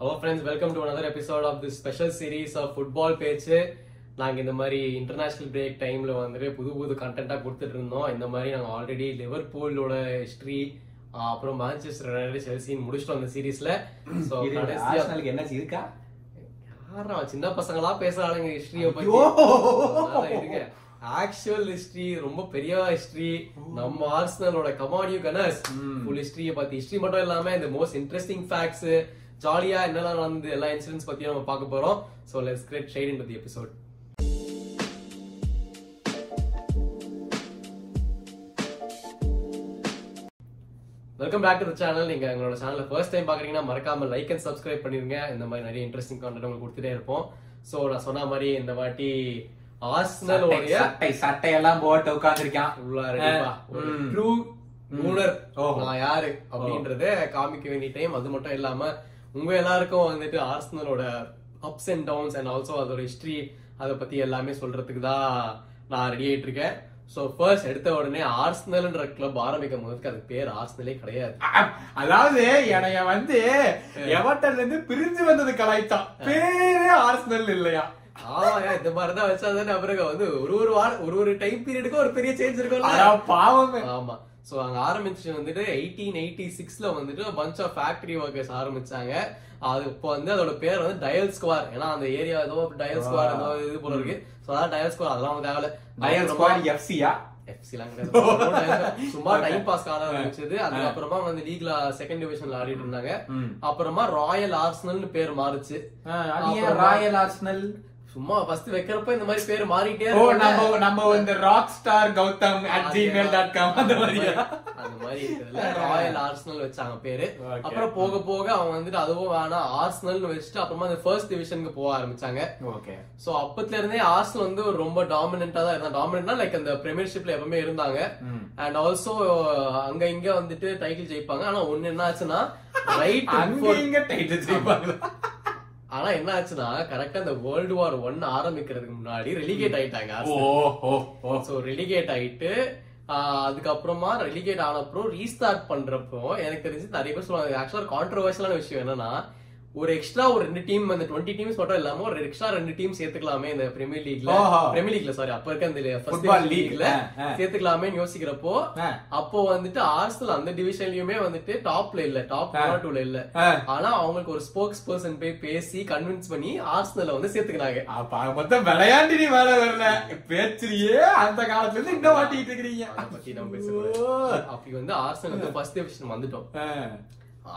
Hello friends welcome to another episode of the special series of football பேச்சு. நாங்கள் இந்த மாதிரி இன்டர்நேஷனல் பிரேக் டைமில் வந்துட்டு புது புது கண்டென்ட்டாக கொடுத்துட்டு இருந்தோம். இந்த மாதிரி நாங்கள் ஆல்ரெடி லிவர்பூலோட ஹிஸ்ட்ரி அப்புறம் மான்செஸ்டர் யுனைடெட் செல்சின்னு முடிச்சிட்டோம் அந்த சீரீஸ்ல ஸோ என்ன இருக்கா? யாரா சின்ன பசங்களா பேசுறாங்க ஹிஸ்டரியை! அதனால இருங்க. ஆக்சுவல் ஹிஸ்டரி ரொம்ப பெரிய ஹிஸ்டரி நம்ம ஆர்சனலோட கமாடியோ கனர்ஸ் ஃபுல் ஹிஸ்டரியை பத்தி. ஹிஸ்டரி மட்டும் இல்லாம இந்த மோஸ்ட் இன்ட்ரெஸ்டிங் ஃபேக்ட்ஸ் ஜாலியா என்னெல்லாம் நடந்து எல்லா இன்சிடென்ட்ஸ் பத்தியும் நம்ம பார்க்க போறோம். So let's get started in the episode welcome back to channel நீங்க எங்களோட சேனலை ஃபர்ஸ்ட் டைம் பாக்குறீங்கன்னா மறக்காம லைக் அண்ட் சப்ஸ்கிரைப் பண்ணிருங்க. இந்த மாதிரி நிறைய இன்ட்ரெஸ்டிங் கான்டென்ட் உங்களுக்கு கொடுத்துட்டே இருப்போம். சோ நான் சொன்ன மாதிரி இந்த வாட்டி ஆர்சனலோடைய சட்டை சட்டை எல்லாம் போட்டு. நான் யாரு அப்படின்றத காமிக்க வேண்டிய டைம் அது மட்டும் இல்லாம உங்க எல்லாருக்கும் வந்துட்டு ஆர்சனலோட ups and downs and also அதோட ஹிஸ்டரி அதை பத்தி எல்லாமே சொல்றதுக்கு தான் நான் ரெடி ஆயிட்டு இருக்கேன். சோ ஃபர்ஸ்ட் எடுத்த உடனே ஆர்சனல்ன்ற கிளப் ஆரம்பிக்கும் போதுக்கு அதுக்கு பேர் ஆர்சனலே கிடையாது. அதாவது என்னைய வந்து எவர்டன்ல இருந்து பிரிஞ்சு வந்தது கலாய்த்தான் பேரே ஆர்சனல் இல்லையா? ஆமாயா இந்த மாதிரிதான் வச்சா தானே அப்புறம் வந்து ஒரு ஒரு வாரம் ஒரு ஒரு டைம் பீரியடுக்கும் ஒரு பெரிய சேஞ்ச் இருக்கும்ல. அடா பாவமே. ஆமா. சோ அங்க ஆரம்பிச்சு வந்துட்டு எயிட்டீன் எயிட்டி சிக்ஸ்ல வந்துட்டு பஞ்ச் ஆஃப் ஃபேக்டரி ஒர்க்கர்ஸ் ஆரம்பிச்சாங்க. அது இப்போ வந்து அதோட பேர் வந்து டயல் ஸ்குவார் ஏன்னா அந்த ஏரியா ஏதோ டயல் ஸ்குவார் ஏதோ இது போல இருக்கு. சோ அதான் டயல் ஸ்குவார் அதெல்லாம் தேவையில்ல. டயல் ஸ்குவாட் எஃப்சியா கிடையாது. சும்மா டைம் பாஸ் ஆட ஆரம்பிச்சது அதுக்கப்புறமா வந்து லீக்ல செகண்ட் டிவிஷன்ல ஆடிட்டு இருந்தாங்க. அப்புறமா ராயல் ஆர்சனல்னு பேர் மாறுச்சு. ராயல் ஆர்சனல் சும்மா ஃபர்ஸ்ட் வைக்கிறப்ப இந்த மாதிரி பேர் மாறிட்டே ஓ. நம்ம நம்ம இந்த rock star Gautham at Gmail dot com அந்த மாதிரியா? அந்த மாதிரி ராயல் ஆர்சனல் வச்சாங்க பேரு. அப்புறம் போக போக அவங்க வந்துட்டு அதுவும் வேணாம் ஆர்சனல்னு வச்சுட்டு அப்புறமா அந்த ஃபர்ஸ்ட் டிவிஷனுக்கு போக ஆரம்பிச்சாங்க. ஓகே சோ அப்பத்துல இருந்தே ஆர்சனல் வந்து ஒரு ரொம்ப டாமினண்டா தான் டாமினன்ட்னா லைக் அந்த பிரீமியர்ஷிப்ல எப்பவுமே இருந்தாங்க. அண்ட் ஆல்சோ அங்க இங்க வந்துட்டு டைட்டில் ஜெயிப்பாங்க. ஆனா ஒண்ணு என்ன ஆச்சுன்னா ரைட் அங்க இங்க டைட்டில் ஜெயிப்பாங்க. ஆனா என்ன ஆச்சுன்னா கரெக்டா இந்த வேர்ல்டு வார் ஒன் ஆரம்பிக்கிறதுக்கு முன்னாடி ரெலிகேட் ஆயிட்டாங்க ஸோ ரெலிகேட் ஆயிட்டு அதுக்கப்புறமா ரெலிகேட் ஆன அப்புறம் ரீஸ்டார்ட் பண்றப்போ எனக்கு தெரிஞ்சு நிறைய பேர் சொல்லுவாங்க ஆக்சுவலா கான்ட்ரவர்ஷியலான விஷயம் என்னன்னா ஒரு எக்ஸ்ட்ரா ஒரு ரெண்டு டீம் அந்த டுவெண்ட்டி டீம்ஸ் மட்டும் இல்லாம ஒரு எக்ஸ்ட்ரா ரெண்டு டீம் சேர்த்துக்கலாமே இந்த பிரீமியர் லீக்ல. பிரீமியர் லீக்ல சாரி அப்ப இருக்க அந்த league. லீக்ல. சேர்த்துக்கலாமேன்னு யோசிக்கிறப்போ. அப்போ வந்துட்டு ஆர்சனல் அந்த டிவிஷன்லயுமே வந்துட்டு டாப்ல இல்ல டாப். டூல இல்ல. ஆனா அவங்களுக்கு ஒரு ஸ்போக்ஸ் பர்சன் போய் பேசி கன்வின்ஸ் பண்ணி ஆர்சனல வந்து சேர்த்துக்கினாங்க அப்ப மொத்தம் விளையாண்டு நீ வேலை வரல பேச்சுறியே அந்த காலத்துல இருந்து இன்னும் மாட்டிட்டு இருக்கிறீங்க பத்தி நம்ம பேசக்கூடாது அப்படி வந்து ஆர்சனல் வந்து ஃபர்ஸ்ட் டிவிஷன் வந்துட்டோம்.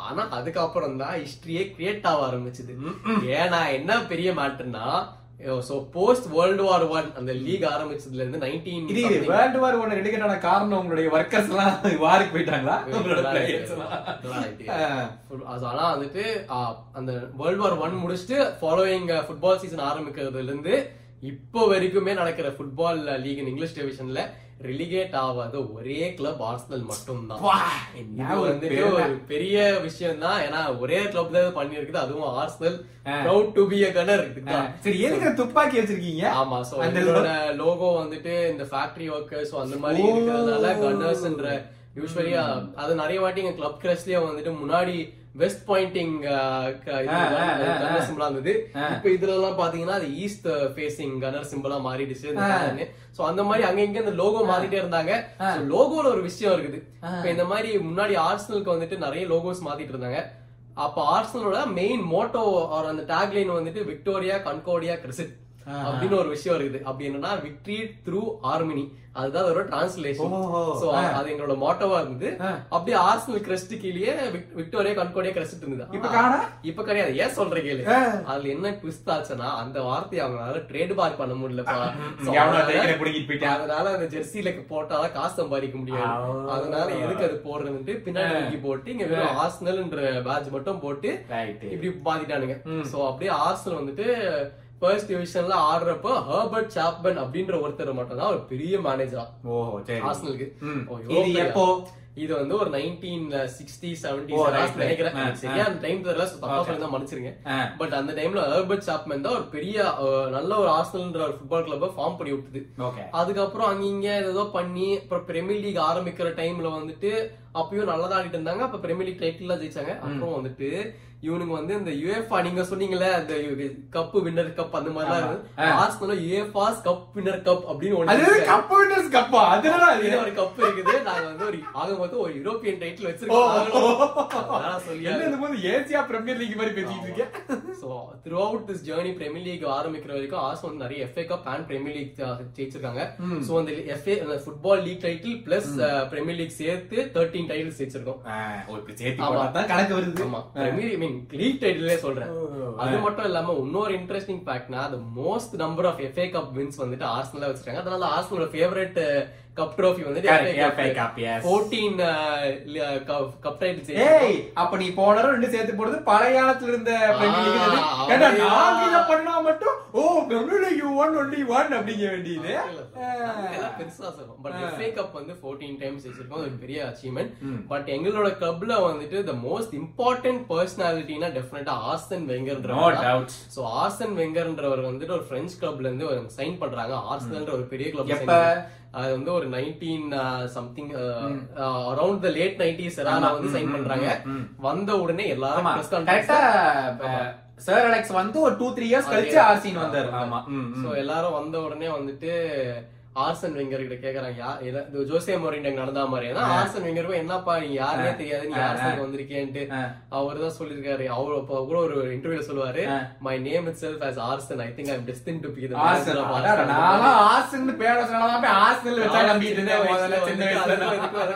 ஆனா அதுக்கப்புறம் தான் ஹிஸ்டரியே கிரியேட் ஆக ஆரம்பிச்சது. ஏன்னா என்ன பெரிய மேட்டர்னா so post world war one அந்த லீக் ஆரம்பிச்சதுல இருந்து நைன்டீன் இது வேர்ல்டு வார் ஒன்னு ரெடிகேட்டான காரணம் உங்களுடைய ஒர்க்கர்ஸ் எல்லாம் வாருக்கு போயிட்டாங்களா. ஆனா வந்துட்டு அந்த வேர்ல்டு வார் ஒன் முடிச்சுட்டு ஃபாலோயிங் ஃபுட்பால் சீசன் ஆரம்பிக்கிறதுல இருந்து இப்போ வரைக்குமே நடக்கிற ஃபுட்பால் லீக் இங்கிலீஷ் டிவிஷன்ல ரிலிகேட் ஆகாத ஒரே கிளப் ஆர்சனல் மட்டும்தான் வந்துட்டு. ஒரு பெரிய விஷயம் தான் ஏன்னா ஒரே கிளப் தான் பண்ணிருக்குது அதுவும் Arsenal ah. Proud to be a gunner ஆ. சரி எதுக்கு துப்பாக்கி வச்சிருக்கீங்க ஆமா சோ அந்த எங்களோட லோகோ வந்துட்டு இந்த ஃபேக்டரி ஒர்க்கர்ஸ் அந்த மாதிரி. இருக்கிறதுனால கன்னர்ஸ்ன்ற யூஸ்வலி அது நிறைய வாட்டி எங்க கிளப் கிரஸ்லயே வந்துட்டு முன்னாடி வெஸ்ட் பாயிண்டிங் கன்னர் சிம்பிளா இருந்தது. இப்ப இதுல எல்லாம் பாத்தீங்கன்னா அது ஈஸ்ட் ஃபேசிங் கன்னர் சிம்பிளா மாறிடுச்சு சோ அந்த மாதிரி அங்க இங்க இந்த லோகோ மாத்திட்டே இருந்தாங்க. லோகோல ஒரு விஷயம் இருக்குது. இப்ப இந்த மாதிரி முன்னாடி ஆர்சனலுக்கு வந்துட்டு நிறைய லோகோஸ் மாத்திட்டு இருந்தாங்க. அப்ப ஆர்சனலோட மெயின் மோட்டோ ஆர் அந்த டேக்லைன் வந்துட்டு விக்டோரியா கன்கோடியா கிறிசிட் அப்படின்னு ஒரு விஷயம் இருக்குது. அப்படி என்னன்னா விக்டரி த்ரூ ஆர்மினி அதுதான் அதோட டிரான்ஸ்லேஷன். சோ அது எங்களோட மோட்டோவா இருந்தது. ஆ. அப்படியே ஆர்சனல் கிரெஸ்ட் கீழே விக்- விக்டோரியா கன்கோடியா கிரெஸ்ட் இருந்தது. இப்ப கிடையாது. ஏன் சொல்ற கேளு. அதுல என்ன ட்விஸ்ட் ஆச்சுன்னா அந்த வார்த்தையை அவங்களால ட்ரேட் மார்க் பண்ண முடியலப்பா அதனால- அந்த ஜெர்சில போட்டாதான் காசு சம்பாதிக்க முடியாது. அதனால எதுக்கு அது போடுறதுன்ட்டு பின்னாடி தூக்கி போட்டு இங்க வெறும் ஆர்சனல்ன்ற பேட்ச் மட்டும் போட்டு. இப்படி பாத்திட்டானுங்க சோ அப்படியே ஆர்சனல் வந்துட்டு ஃபர்ஸ்ட் டிவிஷன்ல ஆடுறப்போ ஹர்பர்ட் சாப்மன் அப்படின்ற ஒருத்தர் மட்டும் தான் ஒரு பெரிய மேனேஜரா ஓஹோ சரி. ஆர்சனலுக்கு. எப்போ? இது வந்து ஒரு நைன்டீன் சிக்ஸ்டி செவன்டி. நினைக்கிறேன். சரியா அந்த டைம் தெரியல தப்பா. சொல்லி தான் மன்னிச்சிருங்க. பட் அந்த டைம்ல ஹெர்பர்ட் சாப்மேன் தான் ஒரு பெரிய நல்ல ஒரு ஆர்சனல்ன்ற ஒரு ஃபுட்பால் கிளப்பை ஃபார்ம் பண்ணி விட்டுது. அதுக்கப்புறம் அங்க இங்க ஏதோ பண்ணி அப்புறம் பிரீமியர் லீக் ஆரம்பிக்கிற டைம்ல வந்துட்டு அப்பயும் நல்லா ஆடிட்டு இருந்தாங்க. அப்ப பிரீமியர் லீக் டைட்டில் ஜெயிச்சாங்க. அப்புறம் வந்துட்டு இவனுங்க வந்து இந்த யுஎஃப்ஆ நீங்க சொன்னீங்கல்ல அந்த கப் வின்னர் கப் அந்த இருக்கு. ஆர்சனல யுஎஃப்ஆஸ் கப் வின்னர் கப் அப்படின்னு ஒண்ணு கப் வின்னர்ஸ் கப்பா அதனால ஒரு கப் இருக்குது. நாங்க வந்து ஒரு ஆக மொத்தம் ஒரு யூரோப்பியன் டைட்டில் வச்சிருக்கோம். இந்த போது ஏசியா பிரீமியர் லீக் மாதிரி பேசிட்டு இருக்கேன் so throughout this journey premier league ஆரம்பிக்கிற வரைக்கும் ஆர்ஸ் வந்து நிறைய FA cup and premier league ஜெயிச்சிருக்காங்க. சோ அந்த FA football league title plus premier league சேர்த்து தேர்ட்டீன் டைட்டில் ஜெயிச்சிருக்கோம். ஓ இப்ப சேர்த்து ஆமா. போட்டா தான் கணக்கு வருது. ஆமா. மீன் லீக் டைட்டிலே சொல்றேன். அது மட்டும் இல்லாம இன்னொரு இன்ட்ரெஸ்டிங் ஃபேக்ட்னா the most number of FA cup wins வந்துட்டு ஆர்சனல்ல வச்சிருக்காங்க. அதனால ஆர்சனலோட favourite cup trophy yes. 14 cup title ஏய் அப்ப நீ போன ரெண்டு சேர்த்து போடுறது பழைய காலத்துல இருந்த பண்ணா மட்டும் ஓ premier league you won only one அப்படிங்க வேண்டியது. பெருசா சொல்லும் பட் எஃப்ஏ கப் வந்து 14 டைம்ஸ் வச்சிருக்கோம் அது ஒரு பெரிய அச்சீவ்மெண்ட் பட் எங்களோட கிளப்ல வந்துட்டு த மோஸ்ட் இம்பார்ட்டன்ட் பர்சனாலிட்டினா டெஃபினட்டா ஆர்சன் நோ வெங்கர்ன்றவர் டவுட் சோ ஆர்சன் வெங்கர்ன்றவர் வந்துட்டு ஒரு பிரெஞ்சு கிளப்ல இருந்து ஒரு சைன் பண்றாங்க. ஆர்சனல்ன்ற ஒரு பெரிய கிளப் எப்ப? அது வந்து ஒரு nineteen something around the late nineties வந்து சைன் பண்றாங்க. வந்த உடனே எல்லாரும் கரெக்டா சர் அலெக்ஸ் வந்து ஒரு டூ த்ரீ இயர்ஸ் கழிச்சு ஆர்சின் வந்தாரு. ஆமா. சோ எல்லாரும் வந்த உடனே வந்துட்டு ஆர்சன் வெங்கர் கிட்ட கேக்குறாங்க யா- இத- இது ஜோசே மோரின் நடந்தா மாதிரி ஏன்னா ஆர்சன் வெங்கருக்கும் என்னப்பா நீ யாருனே தெரியாது நீ ஆர்சனுக்கு வந்திருக்கேன்ட்டு. அவர் தான் சொல்லிருக்காரு அவர் அப்ப கூட ஒரு இன்டர்வியூல சொல்லுவாரு my name itself as Arsene I think I am destined to be the நான்லாம் ஆர்சனல்னு பேரை சொன்னாதான் போய் ஆர்சனல் வச்சா நம்பிட்டு இருந்தேன் முதல்ல சின்ன வயசுல.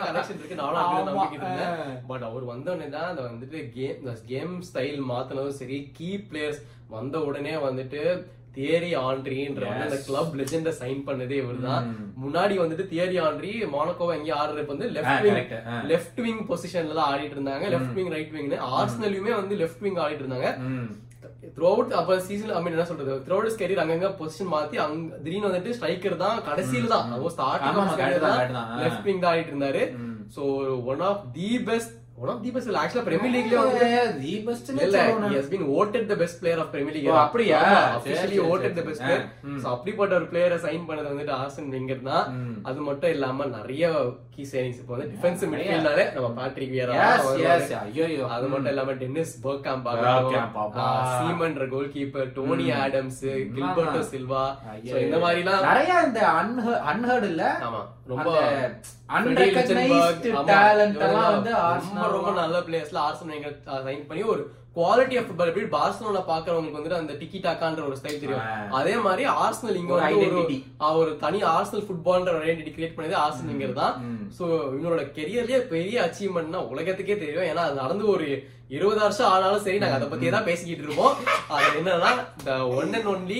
கனெக்ஷன் இருக்கு. நானும் அப்படிதான் ஆமா. நம்பிக்கிட்டு இருந்தேன். பட் அவர் வந்த உடனே தான் அந்த வந்துட்டு கேம் கேம் ஸ்டைல் மாத்தினதும் சரி கீ பிளேயர்ஸ் வந்த உடனே வந்துட்டு தியரி ஆண்ட்ரின்ற வந்து அந்த கிளப் லெஜெண்ட சைன் பண்ணதே இவர்தான். முன்னாடி வந்துட்டு தியரி ஆண்ட்ரி மானோகோவா எங்கேயும் ஆடுறப்ப வந்து லெஃப்ட் விங். லெஃப்ட் விங் பொசிஷன்ல தான் ஆடிட்டு இருந்தாங்க. லெஃப்ட் விங் ரைட் விங்னு ஆர்சனலுமே வந்து லெஃப்ட் விங் ஆடிட்டு இருந்தாங்க. த்ரூ அவுட் அப்ப சீசன் ஐ மீன் என்ன சொல்றது? த்ரூ அவுட் கெரியர் அங்கங்க பொசிஷன் மாத்தி அங்க திடீர்னு வந்துட்டு ஸ்ட்ரைக்கர் தான் கடைசியில தான். ஸ்டார்டிங். லெஃப்ட் விங் தான் ஆடிட்டு இருந்தாரு. So one of the best one of the best இல்ல ஆக்சுவலா பிரீமியர் லீக்ல வந்து அப்படியா? சரி, the best சரி. player So, அப்படிப்பட்ட ஒரு பிளேயரை சைன் பண்ணது வந்துட்டு ஆர்சன் வெங்கர் தான். அது மட்டும் இல்லாம நிறைய கீ சைனிங்ஸ் இப்போ வந்து மிட்ஃபீல்டாலே நம்ம பேட்ரிக் வியரா ஐயையோ. அது மட்டும் இல்லாம Dennis. சீமன்ற goalkeeper Tony Adams Gilberto Silva இந்த மாதிரி எல்லாம் நிறைய இந்த அன்ஹர்ட் இல்ல ஆமா ரொம்ப எல்லாம் வந்து Arsenal ரொம்ப நல்ல பிளேயர்ஸ்ல ஆர்சனல் எங்க சைன் பண்ணி ஒரு குவாலிட்டி ஆஃப் ஃபுட்பால் எப்படி பார்சலோனா பாக்குறவங்களுக்கு வந்துட்டு அந்த டிக்கி டாக்கான்ற ஒரு ஸ்டைல் தெரியும். அதே மாதிரி ஆர்சனல் இங்க ஒரு வந்து ஒரு தனி ஆர்சனல் ஃபுட்பால்ன்ற ஒரு ஐடென்டிட்டி கிரியேட் பண்ணது ஆர்சனல்ங்கிறது தான் சோ இவங்களோட கெரியர்லயே பெரிய அச்சீவ்மெண்ட்னா உலகத்துக்கே தெரியும். ஏன்னா அது நடந்து ஒரு இருபது வருஷம் ஆனாலும் சரி நாங்க அதை பத்தியே தான் பேசிக்கிட்டு இருப்போம். அது என்னன்னா the one and only.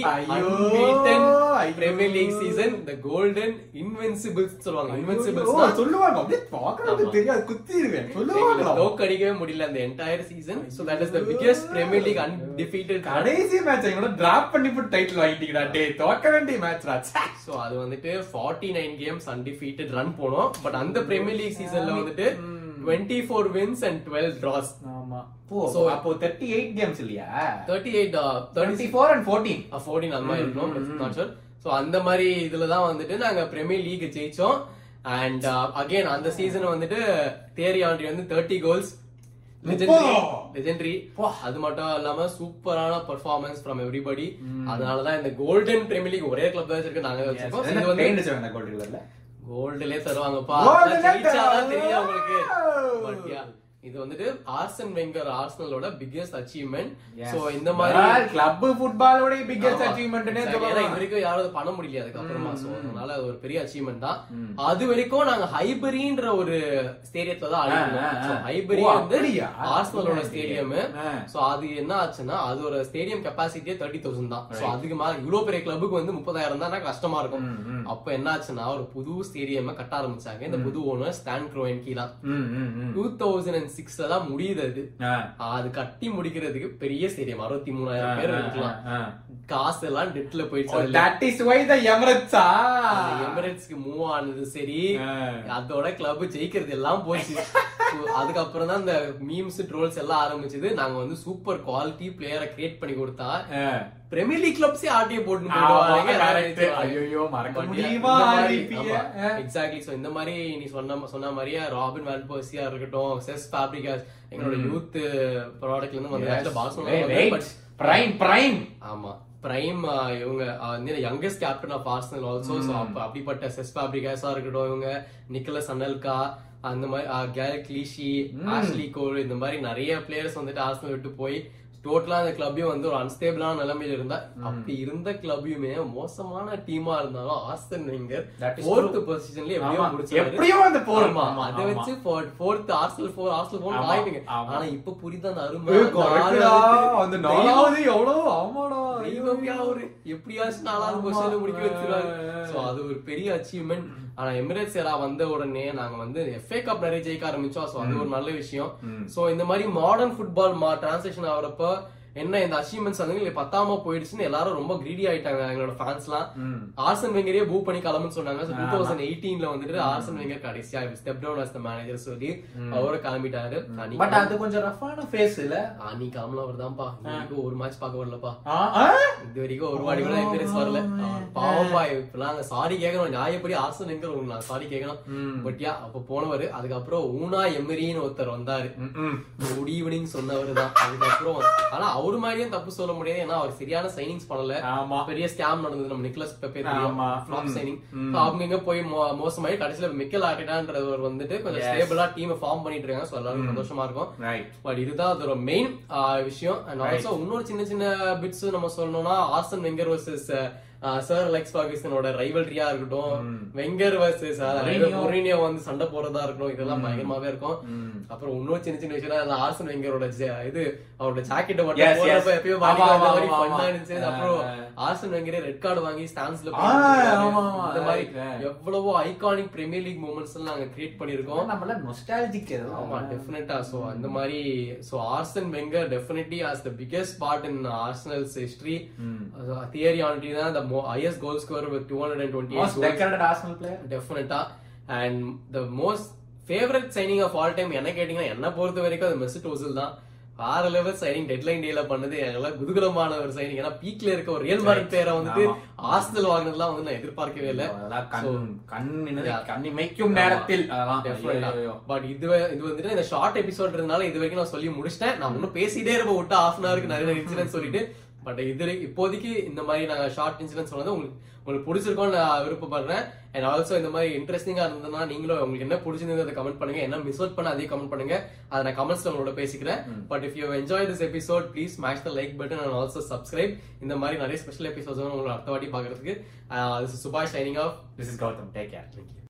Premier league season the golden invincibles சொல்லுவாங்க. இன்வென்சிபிள்ஸ் சொல்லுவாங்க. அப்படியே பாக்குறது தெரியாது. குத்திடுவேன் சொல்லுவாங்க தோக்கடிக்கவே முடியல அந்த entire season so that is the biggest premier league undefeated கடைசி மேட்ச் எங்களோட டிராப் பண்ணி போட்டு டைட்டில் வாங்கிட்டீங்கடா டே தோக்க வேண்டிய மேட்ச் ராஜா சோ அது வந்துட்டு 49 நைன் கேம்ஸ் அன்டிஃபீட்டட் ரன் போனோம். பட் அந்த பிரீமியர் லீக் சீசன்ல வந்துட்டு 24 four wins and twelve draws ஆமா. So, அப்போ 38 கேம்ஸ் இல்லையா? Thirty eight thirty 24 and 14 fourteen அந்த மாதிரி இருக்கணும் நாட் ஷூர் ஸோ அந்த மாதிரி இதுல தான் வந்துட்டு நாங்க பிரீமியர் லீக் ஜெயிச்சோம். அண்ட் அகைன் அந்த சீசன் வந்துட்டு தேரி ஆண்ட்ரி வந்து தேர்ட்டி கோல்ஸ் லெஜெண்டரி அது மட்டும் இல்லாம சூப்பரான பெர்ஃபார்மன்ஸ் ஃப்ரம் எவ்ரிபடி அதனாலதான் இந்த கோல்டன் பிரீமியர் லீக் ஒரே கிளப் தான் வச்சிருக்கு நாங்க வச்சிருக்கோம். இது வந்து பெயிண்ட் வச்சாங்க கோல்ட் கலர்ல கோல்டுலயே தருவாங்கப்பா. தெரியும் உங்களுக்கு Oh. பட் யா இது வந்துட்டு ஆர்சன் வெங்கர் ஆர்சனலோட பிக்கெஸ்ட் அச்சீவ்மெண்ட் சோ இந்த மாதிரி கிளப் ஃபுட்பாலோட பிக்கெஸ்ட். அச்சீவ்மெண்ட்னே சொல்லலாம். இது வரைக்கும் யாரும் பண்ண முடியல அதுக்கப்புறமா. சோ அதனால அது ஒரு பெரிய அச்சீவ்மெண்ட் தான். அது வரைக்கும் நாங்க ஹைபரின்ற ஒரு ஸ்டேடியத்துல தான் ஆ, ஆடிருந்தோம் ஆ, So, ஆ. ஹைபரி வந்து? ஆர்சனலோட? ஸ்டேடியம். சோ அது என்ன ஆச்சுன்னா அது ஒரு ஸ்டேடியம் கெப்பாசிட்டியே தேர்ட்டி தௌசண்ட் தான். சோ அதுக்கு மேல இவ்வளவு பெரிய கிளப்புக்கு வந்து முப்பதாயிரம் தான். கஷ்டமா இருக்கும். அப்ப என்ன ஆச்சுன்னா ஒரு புது ஸ்டேடியம் கட்ட ஆரம்பிச்சாங்க. இந்த புது ஓனர் ஸ்டான் ம், ம். டூ தௌசண்ட் அண்ட் சிக்ஸ்ல தான் முடியுது அது. அது கட்டி முடிக்கிறதுக்கு பெரிய ஸ்டேடியம் அறுபத்தி மூணாயிரம் பேர் இருக்கலாம். காசு எல்லாம் டெட்ல போயிடுச்சு why the Emirates ஆ? அந்த எமிரேட்ஸ்க்கு மூவ் ஆனது சரி. அதோட கிளப் ஜெயிக்கிறது எல்லாம் போச்சு அதுக்கப்புறம் தான் இந்த மீம்ஸ் ட்ரோல்ஸ் எல்லாம் ஆரம்பிச்சது நாங்க வந்து சூப்பர் குவாலிட்டி பிளேயரை கிரியேட் பண்ணி கொடுத்தா. பிரீமியர் லீக் கிளப்ஸே ஆட்டிய போட்டு. ஐயையோ, மறக்க முடியுமா. எக்ஸாக்ட்லி சோ இந்த மாதிரி நீ சொன்ன சொன்ன மாதிரியே ராபின் வால்போசியா இருக்கட்டும் செஸ் ஃபேப்ரிகாஸ் எங்களோட யூத் ப்ராடக்ட்ல இருந்து வந்து but Prime, prime. ஆமா. பிரைம் இவங்க youngest captain of Arsenal also so அப்படிப்பட்ட செஸ் ஃபேப்ரிகாஸா இருக்கட்டும் இவங்க நிக்கலஸ் அனல்கா அந்த மாதிரி கேல் கிளீஷி ஆஷ்லி கோல் இந்த மாதிரி நிறைய பிளேயர்ஸ் வந்துட்டு ஆர்சனல் விட்டு போய் டோட்டலா அந்த கிளப்பையும் வந்து ஒரு அன்ஸ்டேபிளான நிலைமையில இருந்தா அப்படி இருந்த கிளப்பையுமே மோசமான டீமா இருந்தாலும் ஆர்சன் வெங்கர் ஃபோர்த் பொசிஷன்ல எப்படியோ ஆமா. முடிச்சாரு எப்படியோ அந்த ஆமா, அதை. வச்சு fourth Arsenal four Arsenal four ஆமா. ஆனா இப்ப புரியுது அந்த அருமை. அந்த. நாலாவது எவ்வளவு? ஆமாடா. தெய்வம்யா அவரு. எப்படியாச்சும் நாலாவது. பொசிஷன்ல முடிக்க வச்சிருவாரு. சோ அது ஒரு பெரிய அச்சீவ்மெண்ட் ஆனா எமிரேட்ஸ் எரா வந்த உடனே நாங்க வந்து எஃப்ஏ கப் நிறைய ஜெயிக்க ஆரம்பிச்சோம். சோ அது ஒரு நல்ல விஷயம். சோ இந்த மாதிரி மாடர்ன் ஃபுட்பால் மா டிரான்ஸ்லேஷன் ஆகிறப்ப என்ன இந்த அச்சீவ்மெண்ட்ஸ் வந்து பத்தாம போயிடுச்சுன்னு எல்லாரும் ரொம்ப கிரீடி ஆயிட்டாங்க எங்களோட ஃபேன்ஸ்லாம். ஆர்சன் வெங்கரே பூ பண்ணி கிளம்புன்னு சொன்னாங்க. டூ தௌசண்ட் எயிட்டீன்ல வந்துட்டு ஆர்சன் வெங்கர் கடைசியா step down as the manager சொல்லி அவரை கிளம்பிட்டாரு. பட் அது கொஞ்சம் ரஃபான ஃபேஸ் இல்ல? அன்னைக்கு காமல அவர் தான்ப்பா. ஒரு மேட்ச் பார்க்க வரலப்பா? இது வரைக்கும் ஒரு வாடி கூட எம்பிரேஸ் வரல. பாவம்பா இப்ப நாங்க சாரி கேட்கணும் நியாயப்படி ஆசன் எங்க நான் சாரி கேட்கணும். பட் யா அப்ப போனவர் அதுக்கப்புறம் ஊனா எமரின்னு ஒருத்தர் வந்தாரு. குட் ஈவினிங் சொன்னவர் தான். அதுக்கப்புறம் ஆனா அவரு மாதிரியும் தப்பு சொல்ல முடியாது. ஏன்னா அவர் சரியான சைனிங்ஸ் பண்ணல. பெரிய ஸ்கேம் நடந்தது. நம்ம நிக்லஸ். ஃபிளாப். சைனிங். அவங்க இங்க போய் மோசமாயி கடைசியில மிக்கல் ஆர்டேட்டான்றவர் வந்துட்டு கொஞ்சம் ஸ்டேபிளா டீம் ஃபார்ம் பண்ணிட்டு இருக்காங்க. சந்தோஷமா இருக்கும். பட் இதுதான் அதோட மெயின் விஷயம். அண்ட் ஆல்சோ இன்னொரு சின்ன சின்ன பிட்ஸ் நம்ம சொல்லணும்னா Arsene Wenger versus sir Alex பாகிஸ்தானோட ரைவல்ரியா இருக்கட்டும் வெங்கர் வர்சஸ் மொரினியோ வந்து சண்டை போறதா இருக்கட்டும் இதெல்லாம் பயங்கரமாவே இருக்கும். அப்புறம் இன்னொரு சின்ன சின்ன விஷயம் ஆர்சன் வெங்கரோட இது அவரோட ஜாக்கெட்டை மட்டும். போறப்ப எப்பயும் மாதிரி. இருந்துச்சு. அப்புறம் ஆர்சன் வெங்கரே ரெட் கார்டு வாங்கி ஸ்டாண்ட்ஸ்ல இந்த மாதிரி. எவ்வளவோ ஐகானிக் பிரீமியர் லீக் மூமெண்ட்ஸ் எல்லாம் நாங்க கிரியேட் பண்ணிருக்கோம் நம்மள நொஸ்டாலஜிக் ஆமா டெஃபினட்டா சோ அந்த மாதிரி so Arsene Wenger definitely as the biggest part in Arsenal's history Thierry ஆனிட்டி தான் highest goal score with two hundred and twenty Arsenal player டெஃபினட்டா and the most favourite signing of all time என்ன கேட்டீங்கன்னா என்ன பொறுத்த வரைக்கும் அது மெஸ்ட் ஓசில் தான். வேற லெவல் சைனிங் டெட்லைன் டேல பண்ணது. எல்லாம் குதூகலமான ஒரு சைனிங் ஏன்னா பீக்ல இருக்க ஒரு ரியல் மார்க் பேரை வந்துட்டு ஆர்சனல் வாங்கினதுலாம் வந்து நான் எதிர்பார்க்கவே இல்லை. கண்ணி மைக்கும் நேரத்தில். பட் இது இது வந்துட்டு இந்த ஷார்ட் எபிசோட் இருந்தால இது வரைக்கும் நான் சொல்லி முடிச்சிட்டேன். நான் இன்னும் பேசிட்டே இருப்ப விட்டு ஹாஃப் அன் ஹவருக்கு நிறைய இன்சிடென்ட் சொல்லிட்டு. பட் இது இப்போதைக்கு இந்த மாதிரி நாங்க ஷார்ட் இன்சிடென்ட் சொன்னது உங்களுக்கு உங்களுக்கு பிடிச்சிருக்கோம்னு நான் விருப்பப்படுறேன். அண்ட் ஆல்சோ இந்த மாதிரி இன்ட்ரெஸ்டிங்கா இருந்ததுன்னா நீங்களும் உங்களுக்கு என்ன பிடிச்சிருந்தது அதை கமெண்ட் பண்ணுங்க. என்ன மிஸ் அவுட் பண்ண அதையும் கமெண்ட் பண்ணுங்க. அதை நான் கமெண்ட்ஸ்ல உங்களோட பேசிக்கிறேன். But if you enjoy this episode please smash the like button and also subscribe இந்த மாதிரி நிறைய ஸ்பெஷல் எபிசோட்ஸ் உங்களை அடுத்த வாட்டி பாக்குறதுக்கு திஸ் சுபாஷ் shining of This is Gautam. Take care. Thank you.